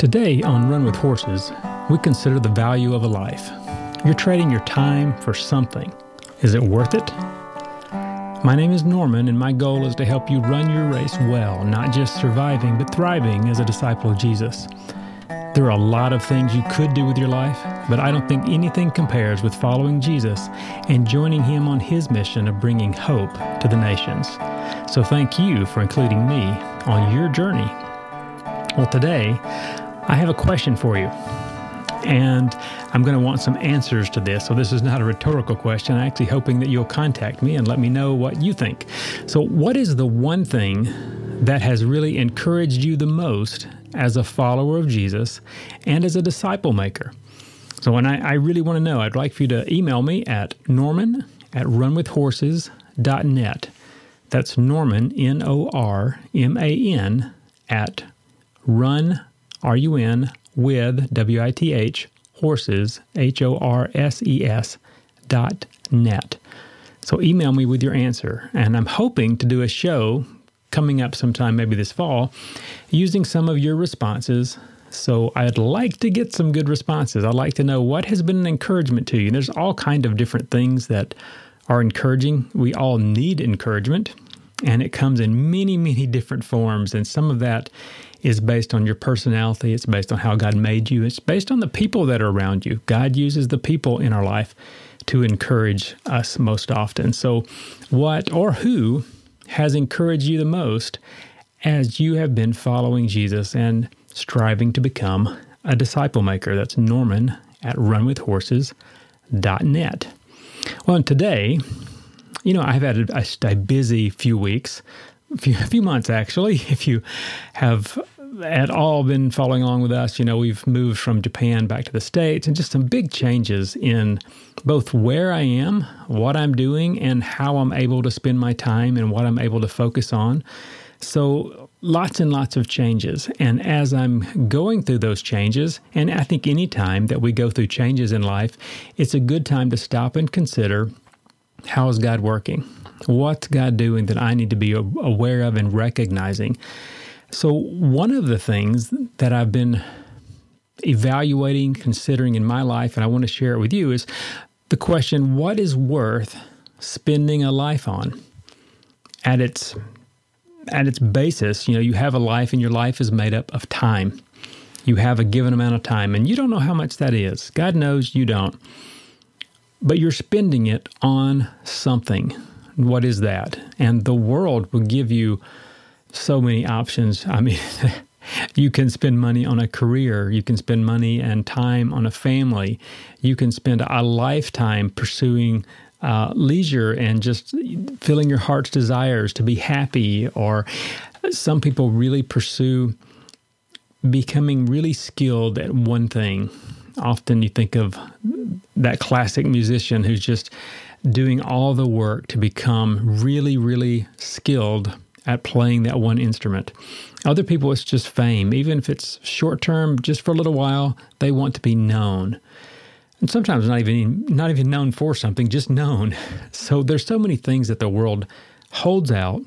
Today on Run with Horses, we consider the value of a life. You're trading your time for something. Is it worth it? My name is Norman, and my goal is to help you run your race well, not just surviving, but thriving as a disciple of Jesus. There are a lot of things you could do with your life, but I don't think anything compares with following Jesus and joining him on his mission of bringing hope to the nations. So thank you for including me on your journey. Well, today, I have a question for you. And I'm going to want some answers to this. So, this is not a rhetorical question. I'm actually hoping that you'll contact me and let me know what you think. So, what is the one thing that has really encouraged you the most as a follower of Jesus and as a disciple maker? So, when I, I really want to know, I'd like for you to email me at norman at runwithhorses.net. That's Norman, N O R M A N, at run R-U-N, with, W-I-T-H, horses, H-O-R-S-E-S, dot net. So email me with your answer. And I'm hoping to do a show coming up sometime, maybe this fall, using some of your responses. So I'd like to get some good responses. I'd like to know what has been an encouragement to you. There's all kind of different things that are encouraging. We all need encouragement, and it comes in many, many different forms. And some of that is based on your personality, it's based on how God made you, it's based on the people that are around you. God uses the people in our life to encourage us most often. So, what or who has encouraged you the most as you have been following Jesus and striving to become a disciple maker? That's Norman at runwithhorses.net. Well, and today, you know, I've had a, a busy few weeks few, a few months actually. If you have at all been following along with us, you know, we've moved from Japan back to the States and just some big changes in both where I am, what I'm doing, and how I'm able to spend my time and what I'm able to focus on. So, lots and lots of changes. And as I'm going through those changes, and I think any time that we go through changes in life, it's a good time to stop and consider how is God working? What's God doing that I need to be aware of and recognizing? So, one of the things that I've been evaluating, considering in my life, and I want to share it with you, is the question what is worth spending a life on? At its at its basis, you know, you have a life and your life is made up of time. You have a given amount of time and you don't know how much that is. God knows you don't. But you're spending it on something what is that? And the world will give you so many options. I mean, you can spend money on a career, you can spend money and time on a family, you can spend a lifetime pursuing uh, leisure and just filling your heart's desires to be happy. Or some people really pursue becoming really skilled at one thing. Often you think of that classic musician who's just doing all the work to become really, really skilled at playing that one instrument. Other people, it's just fame. Even if it's short term, just for a little while, they want to be known. And sometimes not even not even known for something, just known. So there's so many things that the world holds out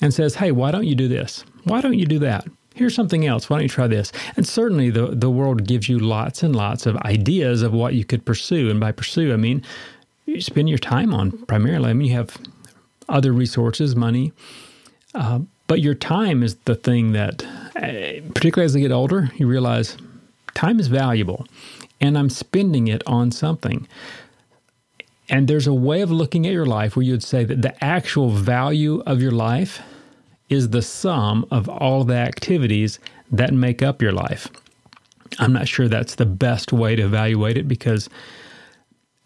and says, "Hey, why don't you do this? Why don't you do that? Here's something else. Why don't you try this?" And certainly the the world gives you lots and lots of ideas of what you could pursue. And by pursue, I mean you spend your time on primarily. I mean, you have other resources, money, uh, but your time is the thing that, uh, particularly as they get older, you realize time is valuable, and I'm spending it on something. And there's a way of looking at your life where you'd say that the actual value of your life is the sum of all the activities that make up your life. I'm not sure that's the best way to evaluate it because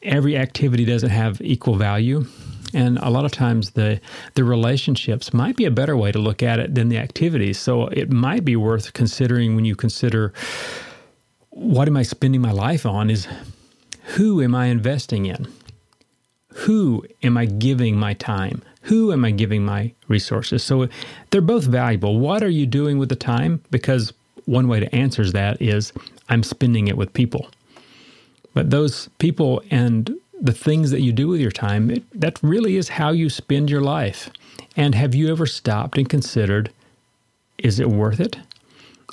every activity doesn't have equal value. And a lot of times the the relationships might be a better way to look at it than the activities. So it might be worth considering when you consider what am I spending my life on is who am I investing in? Who am I giving my time? Who am I giving my resources? So they're both valuable. What are you doing with the time? Because one way to answer that is I'm spending it with people. But those people and the things that you do with your time, it, that really is how you spend your life. And have you ever stopped and considered, is it worth it?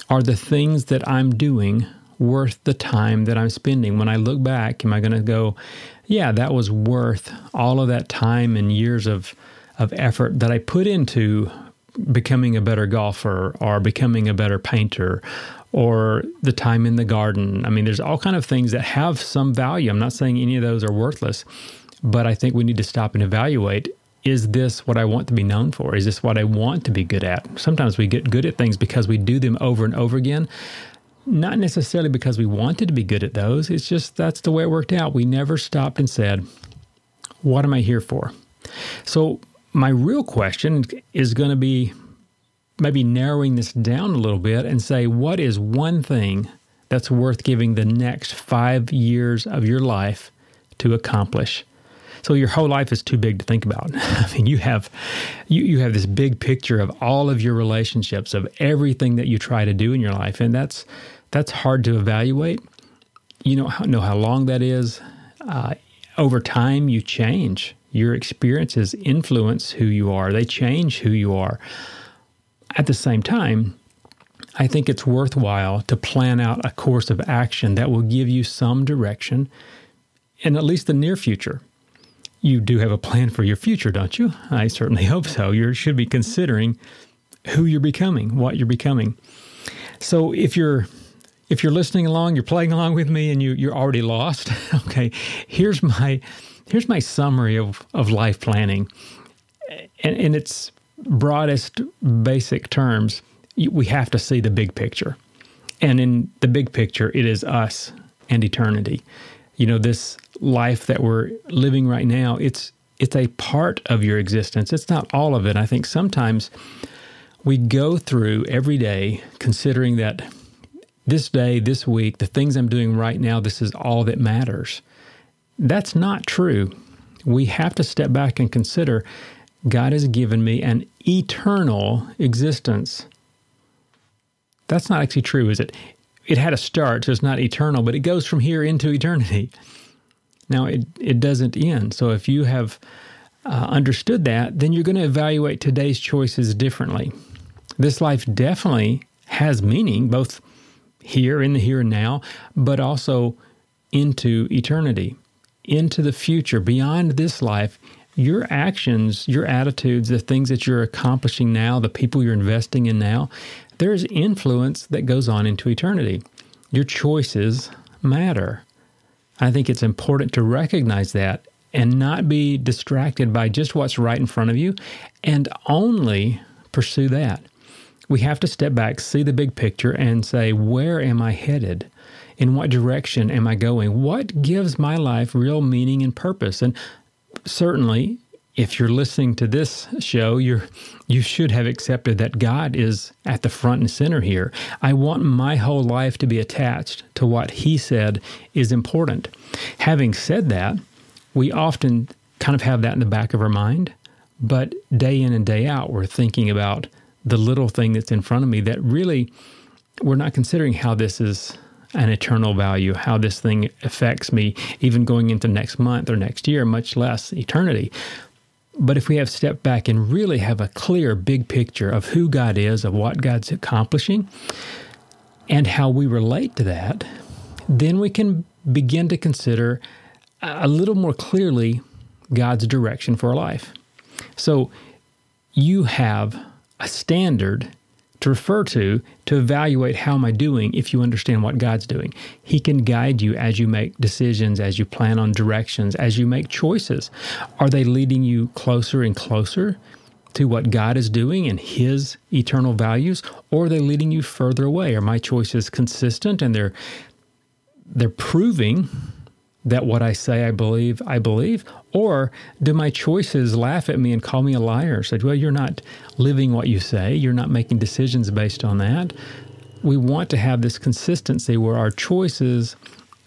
Are the things that I'm doing worth the time that I'm spending? When I look back, am I going to go, yeah, that was worth all of that time and years of, of effort that I put into becoming a better golfer or becoming a better painter or the time in the garden. I mean, there's all kind of things that have some value. I'm not saying any of those are worthless, but I think we need to stop and evaluate is this what I want to be known for? Is this what I want to be good at? Sometimes we get good at things because we do them over and over again. Not necessarily because we wanted to be good at those. It's just that's the way it worked out. We never stopped and said, What am I here for? So, my real question is going to be maybe narrowing this down a little bit and say, what is one thing that's worth giving the next five years of your life to accomplish? So your whole life is too big to think about. I mean, you have you, you have this big picture of all of your relationships, of everything that you try to do in your life, and that's that's hard to evaluate. You don't know how long that is. Uh, over time, you change. Your experiences influence who you are. They change who you are. At the same time, I think it's worthwhile to plan out a course of action that will give you some direction in at least the near future. You do have a plan for your future, don't you? I certainly hope so. You should be considering who you're becoming, what you're becoming. So if you're if you're listening along, you're playing along with me and you you're already lost, okay, here's my here's my summary of, of life planning. And, and it's broadest basic terms, we have to see the big picture. And in the big picture, it is us and eternity. You know, this life that we're living right now, it's it's a part of your existence. It's not all of it. I think sometimes we go through every day considering that this day, this week, the things I'm doing right now, this is all that matters. That's not true. We have to step back and consider God has given me an eternal existence. That's not actually true, is it? It had a start, so it's not eternal, but it goes from here into eternity. Now, it, it doesn't end. So if you have uh, understood that, then you're going to evaluate today's choices differently. This life definitely has meaning, both here in the here and now, but also into eternity, into the future, beyond this life your actions, your attitudes, the things that you're accomplishing now, the people you're investing in now, there's influence that goes on into eternity. Your choices matter. I think it's important to recognize that and not be distracted by just what's right in front of you and only pursue that. We have to step back, see the big picture, and say, where am I headed? In what direction am I going? What gives my life real meaning and purpose? And certainly, if you're listening to this show, you're you should have accepted that God is at the front and center here. I want my whole life to be attached to what he said is important. Having said that, we often kind of have that in the back of our mind, but day in and day out we're thinking about the little thing that's in front of me that really we're not considering how this is an eternal value, how this thing affects me, even going into next month or next year, much less eternity. But if we have stepped back and really have a clear, big picture of who God is, of what God's accomplishing, and how we relate to that, then we can begin to consider a little more clearly God's direction for our life. So you have a standard to refer to to evaluate how am I doing if you understand what God's doing. He can guide you as you make decisions, as you plan on directions, as you make choices. Are they leading you closer and closer to what God is doing and His eternal values, or are they leading you further away? Are my choices consistent and they're they're proving that what I say I believe, I believe? Or do my choices laugh at me and call me a liar? Said, well, you're not living what you say, you're not making decisions based on that. We want to have this consistency where our choices,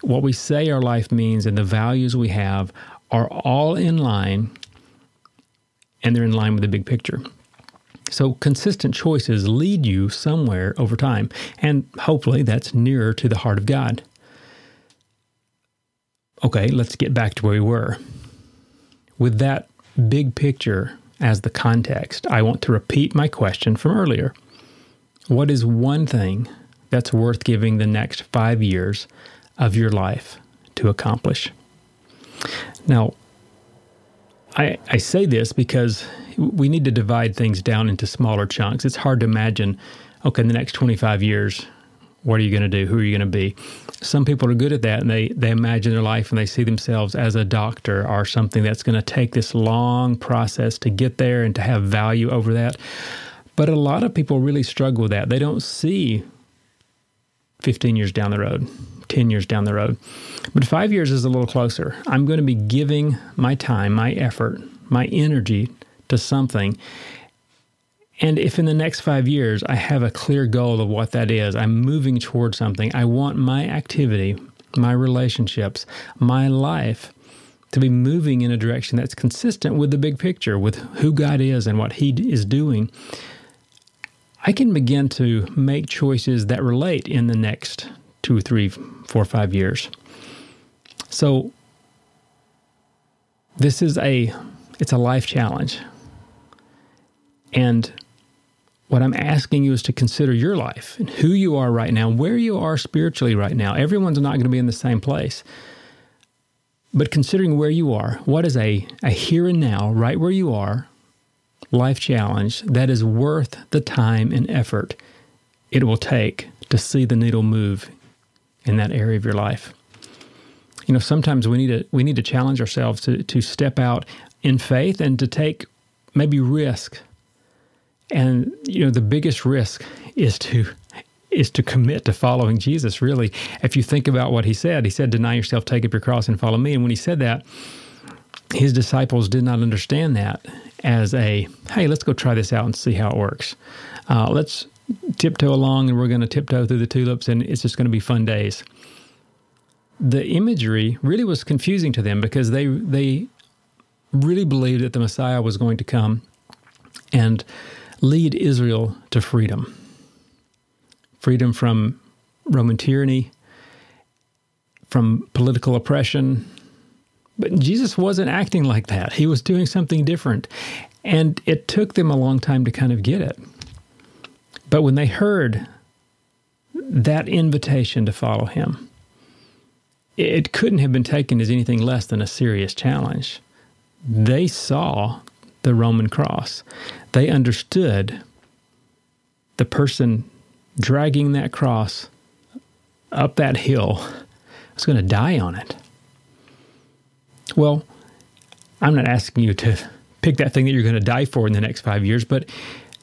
what we say our life means, and the values we have are all in line and they're in line with the big picture. So, consistent choices lead you somewhere over time, and hopefully that's nearer to the heart of God. Okay, let's get back to where we were. With that big picture as the context, I want to repeat my question from earlier. What is one thing that's worth giving the next five years of your life to accomplish? Now, I, I say this because we need to divide things down into smaller chunks. It's hard to imagine, okay, in the next 25 years, what are you going to do? Who are you going to be? Some people are good at that and they, they imagine their life and they see themselves as a doctor or something that's going to take this long process to get there and to have value over that. But a lot of people really struggle with that. They don't see 15 years down the road, 10 years down the road. But five years is a little closer. I'm going to be giving my time, my effort, my energy to something. And if in the next five years I have a clear goal of what that is, I'm moving towards something, I want my activity, my relationships, my life to be moving in a direction that's consistent with the big picture, with who God is and what He is doing. I can begin to make choices that relate in the next two, three, four, five years. So this is a it's a life challenge. And what I'm asking you is to consider your life and who you are right now, where you are spiritually right now. Everyone's not going to be in the same place. But considering where you are, what is a, a here and now, right where you are, life challenge that is worth the time and effort it will take to see the needle move in that area of your life? You know, sometimes we need to we need to challenge ourselves to to step out in faith and to take maybe risk and you know, the biggest risk is to is to commit to following Jesus, really. If you think about what he said, he said, Deny yourself, take up your cross, and follow me. And when he said that, his disciples did not understand that as a, hey, let's go try this out and see how it works. Uh, let's tiptoe along and we're going to tiptoe through the tulips and it's just going to be fun days. The imagery really was confusing to them because they, they really believed that the Messiah was going to come and lead Israel to freedom freedom from Roman tyranny, from political oppression. But Jesus wasn't acting like that. He was doing something different. And it took them a long time to kind of get it. But when they heard that invitation to follow him, it couldn't have been taken as anything less than a serious challenge. They saw the Roman cross. They understood the person dragging that cross up that hill was going to die on it. Well, I'm not asking you to pick that thing that you're going to die for in the next five years, but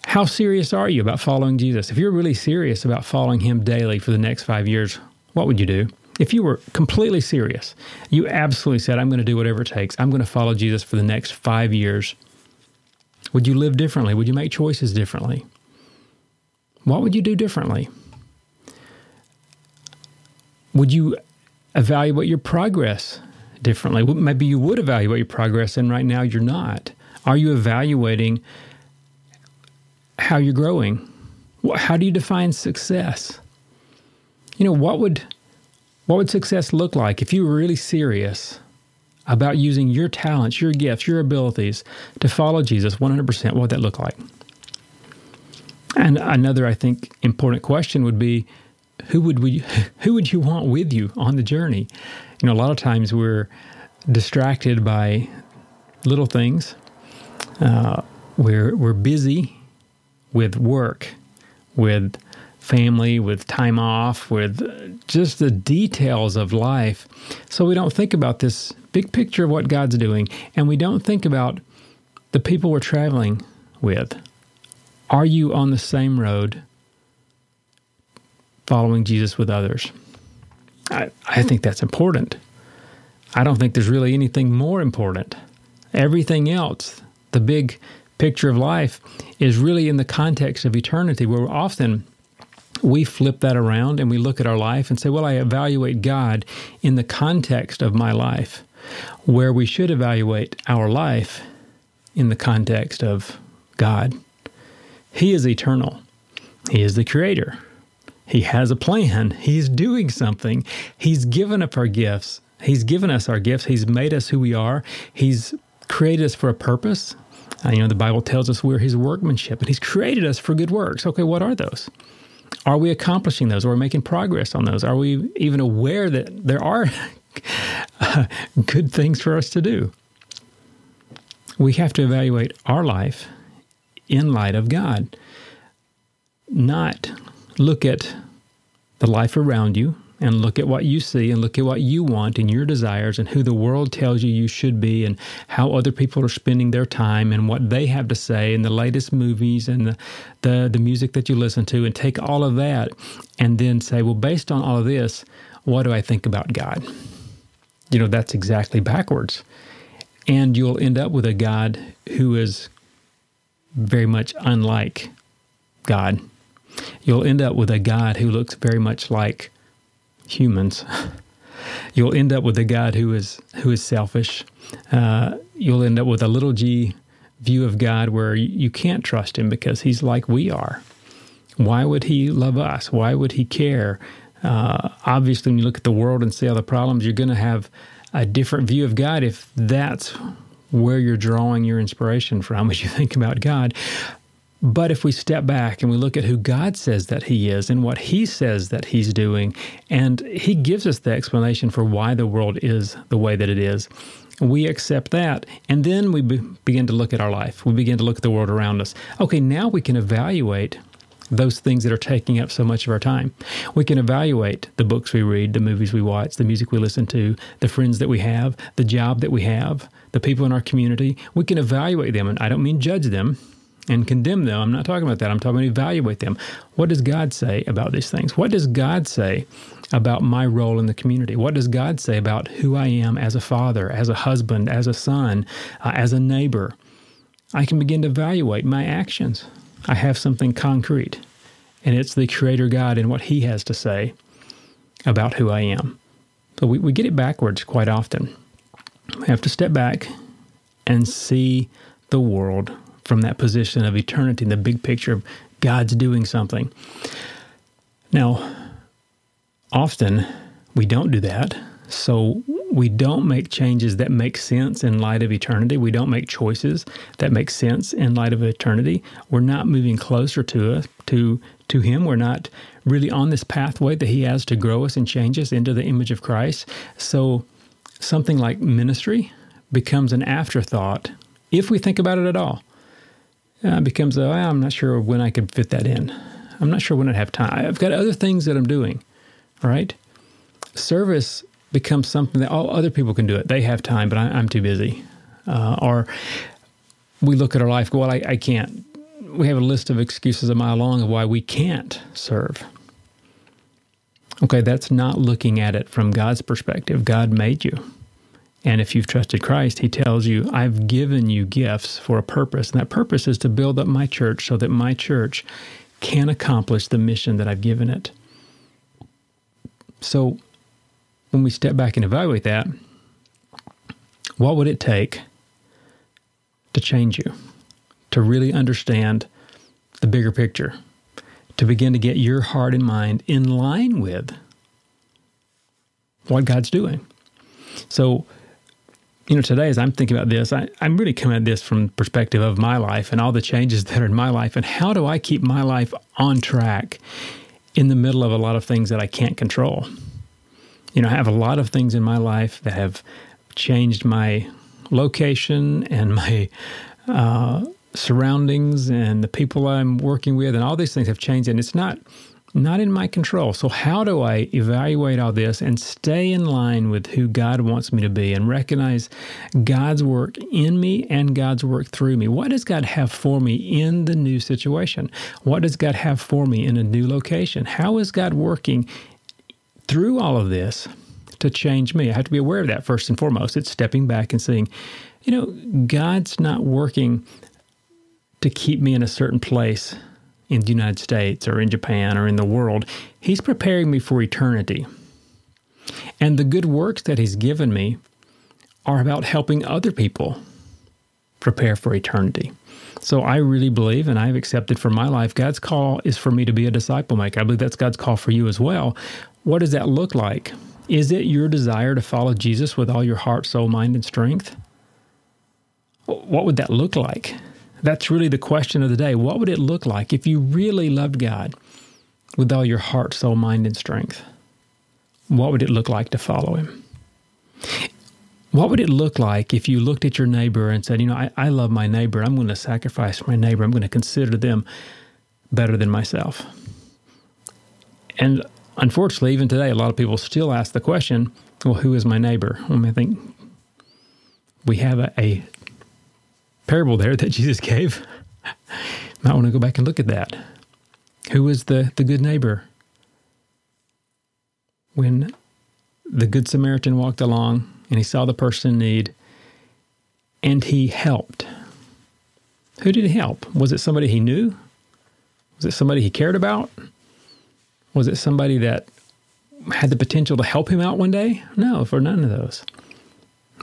how serious are you about following Jesus? If you're really serious about following him daily for the next five years, what would you do? If you were completely serious, you absolutely said, I'm going to do whatever it takes. I'm going to follow Jesus for the next five years. Would you live differently? Would you make choices differently? What would you do differently? Would you evaluate your progress differently? Maybe you would evaluate your progress, and right now you're not. Are you evaluating how you're growing? How do you define success? You know, what would what would success look like if you were really serious about using your talents, your gifts, your abilities to follow Jesus 100%, what would that look like? And another, I think, important question would be, who would we, who would you want with you on the journey? You know, a lot of times we're distracted by little things. Uh, we're we're busy with work, with family, with time off, with just the details of life. So we don't think about this big picture of what God's doing, and we don't think about the people we're traveling with. Are you on the same road following Jesus with others? I, I think that's important. I don't think there's really anything more important. Everything else, the big picture of life, is really in the context of eternity, where often we flip that around and we look at our life and say, well, I evaluate God in the context of my life where we should evaluate our life in the context of God. He is eternal, He is the creator. He has a plan. He's doing something. He's given up our gifts. He's given us our gifts. He's made us who we are. He's created us for a purpose. Uh, you know, the Bible tells us we're His workmanship, and He's created us for good works. Okay, what are those? Are we accomplishing those? Are we making progress on those? Are we even aware that there are good things for us to do? We have to evaluate our life in light of God, not look at the life around you and look at what you see and look at what you want and your desires and who the world tells you you should be and how other people are spending their time and what they have to say and the latest movies and the, the, the music that you listen to and take all of that and then say, well, based on all of this, what do I think about God? You know, that's exactly backwards. And you'll end up with a God who is very much unlike God. You'll end up with a God who looks very much like humans. you'll end up with a God who is who is selfish. Uh, you'll end up with a little g view of God where you can't trust him because he's like we are. Why would he love us? Why would he care? Uh, obviously, when you look at the world and see all the problems, you're going to have a different view of God if that's where you're drawing your inspiration from as you think about God. But if we step back and we look at who God says that He is and what He says that He's doing, and He gives us the explanation for why the world is the way that it is, we accept that. And then we be- begin to look at our life. We begin to look at the world around us. Okay, now we can evaluate those things that are taking up so much of our time. We can evaluate the books we read, the movies we watch, the music we listen to, the friends that we have, the job that we have, the people in our community. We can evaluate them, and I don't mean judge them and condemn them. I'm not talking about that. I'm talking about evaluate them. What does God say about these things? What does God say about my role in the community? What does God say about who I am as a father, as a husband, as a son, uh, as a neighbor? I can begin to evaluate my actions. I have something concrete, and it's the Creator God and what He has to say about who I am. So we, we get it backwards quite often. We have to step back and see the world from that position of eternity, the big picture of God's doing something. Now, often we don't do that. So we don't make changes that make sense in light of eternity. We don't make choices that make sense in light of eternity. We're not moving closer to us to to him. We're not really on this pathway that he has to grow us and change us into the image of Christ. So something like ministry becomes an afterthought if we think about it at all uh, becomes, oh, I'm not sure when I can fit that in. I'm not sure when I'd have time. I've got other things that I'm doing, right? Service becomes something that all other people can do it. They have time, but I, am too busy. Uh, or we look at our life, well, I, I can't. We have a list of excuses a mile long of why we can't serve. Okay, that's not looking at it from God's perspective. God made you. And if you've trusted Christ, He tells you, I've given you gifts for a purpose. And that purpose is to build up my church so that my church can accomplish the mission that I've given it. So when we step back and evaluate that, what would it take to change you, to really understand the bigger picture, to begin to get your heart and mind in line with what God's doing? So, you know, today as I'm thinking about this, I, I'm really coming at this from perspective of my life and all the changes that are in my life and how do I keep my life on track in the middle of a lot of things that I can't control. You know, I have a lot of things in my life that have changed my location and my uh, surroundings and the people I'm working with and all these things have changed and it's not not in my control. So, how do I evaluate all this and stay in line with who God wants me to be and recognize God's work in me and God's work through me? What does God have for me in the new situation? What does God have for me in a new location? How is God working through all of this to change me? I have to be aware of that first and foremost. It's stepping back and saying, you know, God's not working to keep me in a certain place in the United States or in Japan or in the world. He's preparing me for eternity. And the good works that He's given me are about helping other people prepare for eternity. So I really believe, and I've accepted for my life, God's call is for me to be a disciple maker. I believe that's God's call for you as well. What does that look like? Is it your desire to follow Jesus with all your heart, soul, mind, and strength? What would that look like? That's really the question of the day. What would it look like if you really loved God with all your heart, soul, mind, and strength, what would it look like to follow him? What would it look like if you looked at your neighbor and said, You know, I, I love my neighbor. I'm going to sacrifice my neighbor. I'm going to consider them better than myself. And unfortunately, even today, a lot of people still ask the question, Well, who is my neighbor? I, mean, I think we have a, a parable there that Jesus gave. Might want to go back and look at that. Who is the, the good neighbor? When the Good Samaritan walked along and he saw the person in need and he helped. Who did he help? Was it somebody he knew? Was it somebody he cared about? Was it somebody that had the potential to help him out one day? No, for none of those.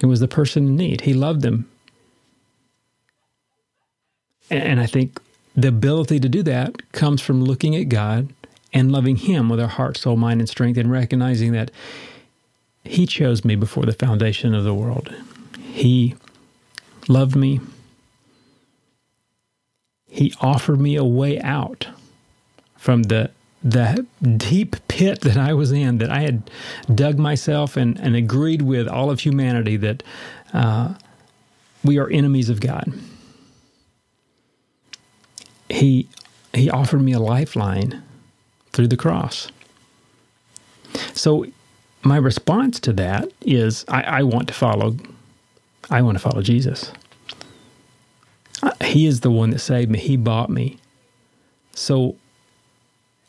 It was the person in need. He loved them. And I think the ability to do that comes from looking at God and loving Him with our heart, soul, mind, and strength, and recognizing that he chose me before the foundation of the world. He loved me. He offered me a way out from the the deep pit that I was in, that I had dug myself and, and agreed with all of humanity that uh, we are enemies of God. He he offered me a lifeline through the cross. So my response to that is I, I want to follow I want to follow Jesus. He is the one that saved me. He bought me. So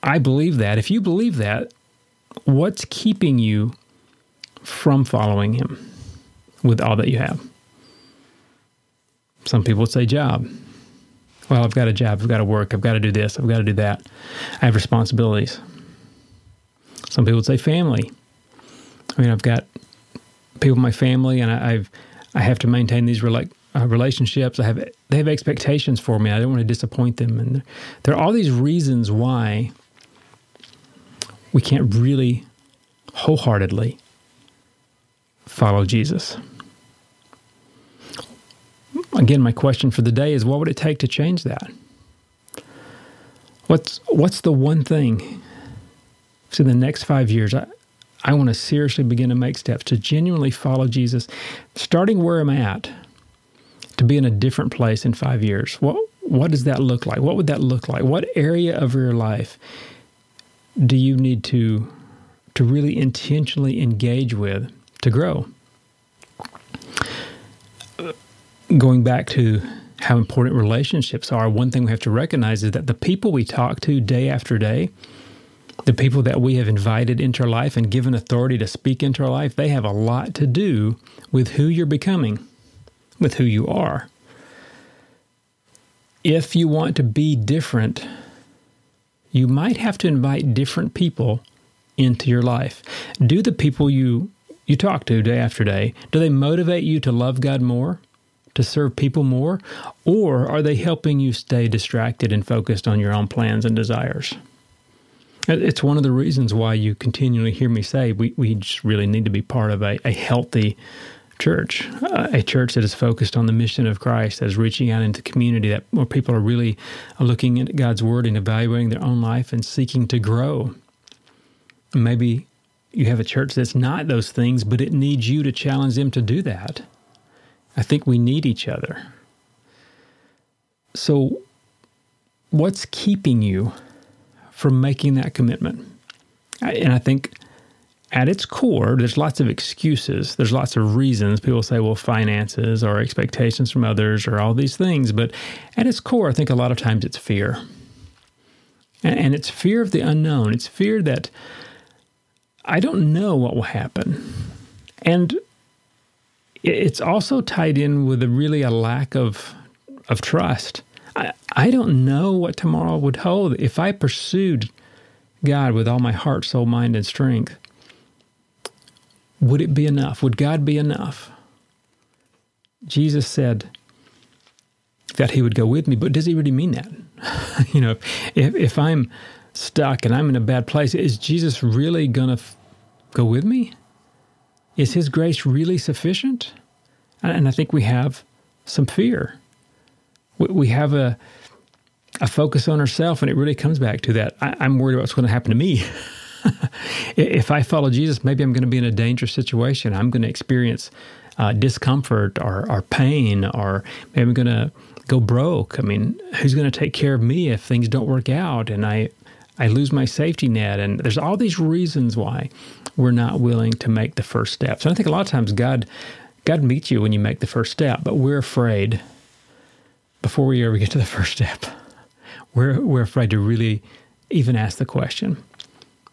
I believe that. If you believe that, what's keeping you from following him with all that you have? Some people would say job. Well, I've got a job, I've got to work, I've got to do this, I've got to do that. I have responsibilities. Some people would say family. I mean, I've got people in my family, and I, have I have to maintain these rela- uh, relationships. I have they have expectations for me. I don't want to disappoint them, and there are all these reasons why we can't really wholeheartedly follow Jesus. Again, my question for the day is: What would it take to change that? What's what's the one thing? So, in the next five years, I, I want to seriously begin to make steps to genuinely follow Jesus, starting where I'm at, to be in a different place in five years. What what does that look like? What would that look like? What area of your life do you need to to really intentionally engage with to grow? Going back to how important relationships are, one thing we have to recognize is that the people we talk to day after day, the people that we have invited into our life and given authority to speak into our life, they have a lot to do with who you're becoming, with who you are. If you want to be different, you might have to invite different people into your life. Do the people you you talk to day after day, do they motivate you to love God more, to serve people more, or are they helping you stay distracted and focused on your own plans and desires? It's one of the reasons why you continually hear me say we, we just really need to be part of a, a healthy church, a church that is focused on the mission of Christ, that is reaching out into community, that where people are really looking at God's word and evaluating their own life and seeking to grow. Maybe you have a church that's not those things, but it needs you to challenge them to do that. I think we need each other. So, what's keeping you from making that commitment. And I think at its core, there's lots of excuses. There's lots of reasons. People say, well, finances or expectations from others or all these things. But at its core, I think a lot of times it's fear. And it's fear of the unknown. It's fear that I don't know what will happen. And it's also tied in with a really a lack of of trust. I, I don't know what tomorrow would hold. If I pursued God with all my heart, soul, mind, and strength, would it be enough? Would God be enough? Jesus said that he would go with me, but does he really mean that? you know, if, if I'm stuck and I'm in a bad place, is Jesus really going to f- go with me? Is his grace really sufficient? And I think we have some fear we have a a focus on ourselves, and it really comes back to that. I, I'm worried about what's going to happen to me. if I follow Jesus, maybe I'm going to be in a dangerous situation. I'm going to experience uh, discomfort or, or pain, or maybe I'm going to go broke. I mean, who's going to take care of me if things don't work out and I I lose my safety net? And there's all these reasons why we're not willing to make the first step. So I think a lot of times God God meets you when you make the first step, but we're afraid before we ever get to the first step. We're we're afraid to really even ask the question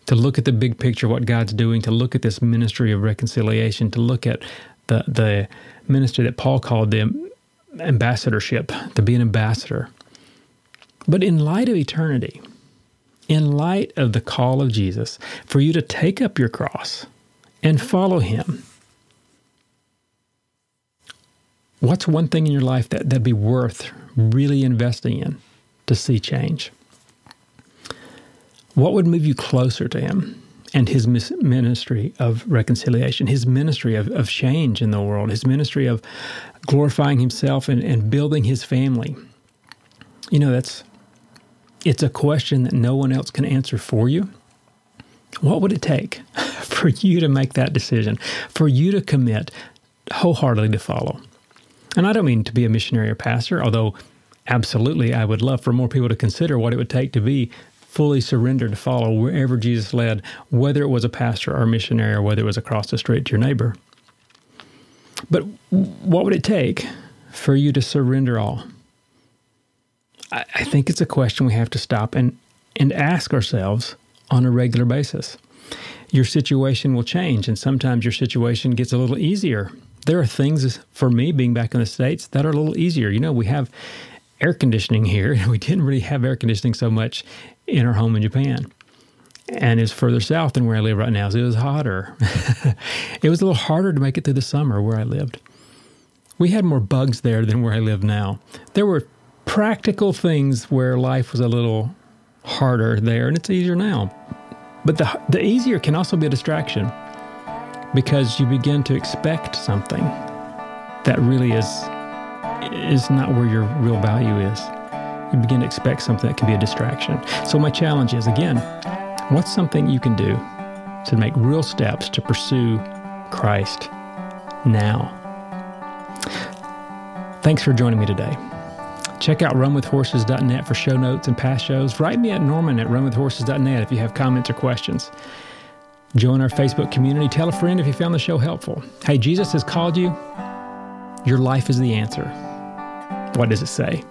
to look at the big picture, what God's doing, to look at this ministry of reconciliation, to look at the the ministry that Paul called the ambassadorship, to be an ambassador. But in light of eternity, in light of the call of Jesus, for you to take up your cross and follow him, what's one thing in your life that, that'd be worth really investing in to see change? What would move you closer to Him and His ministry of reconciliation, His ministry of, of change in the world, His ministry of glorifying Himself and, and building His family? You know, that's it's a question that no one else can answer for you. What would it take for you to make that decision, for you to commit wholeheartedly to follow? And I don't mean to be a missionary or pastor, although absolutely I would love for more people to consider what it would take to be fully surrendered to follow wherever Jesus led, whether it was a pastor or a missionary or whether it was across the street to your neighbor. But what would it take for you to surrender all? I, I think it's a question we have to stop and, and ask ourselves on a regular basis. Your situation will change, and sometimes your situation gets a little easier. There are things for me being back in the States that are a little easier. You know, we have air conditioning here. We didn't really have air conditioning so much in our home in Japan. And it's further south than where I live right now, so it was hotter. it was a little harder to make it through the summer where I lived. We had more bugs there than where I live now. There were practical things where life was a little harder there, and it's easier now. But the, the easier can also be a distraction because you begin to expect something that really is is not where your real value is. You begin to expect something that can be a distraction. So, my challenge is again, what's something you can do to make real steps to pursue Christ now? Thanks for joining me today. Check out runwithhorses.net for show notes and past shows. Write me at norman at runwithhorses.net if you have comments or questions. Join our Facebook community. Tell a friend if you found the show helpful. Hey, Jesus has called you. Your life is the answer. What does it say?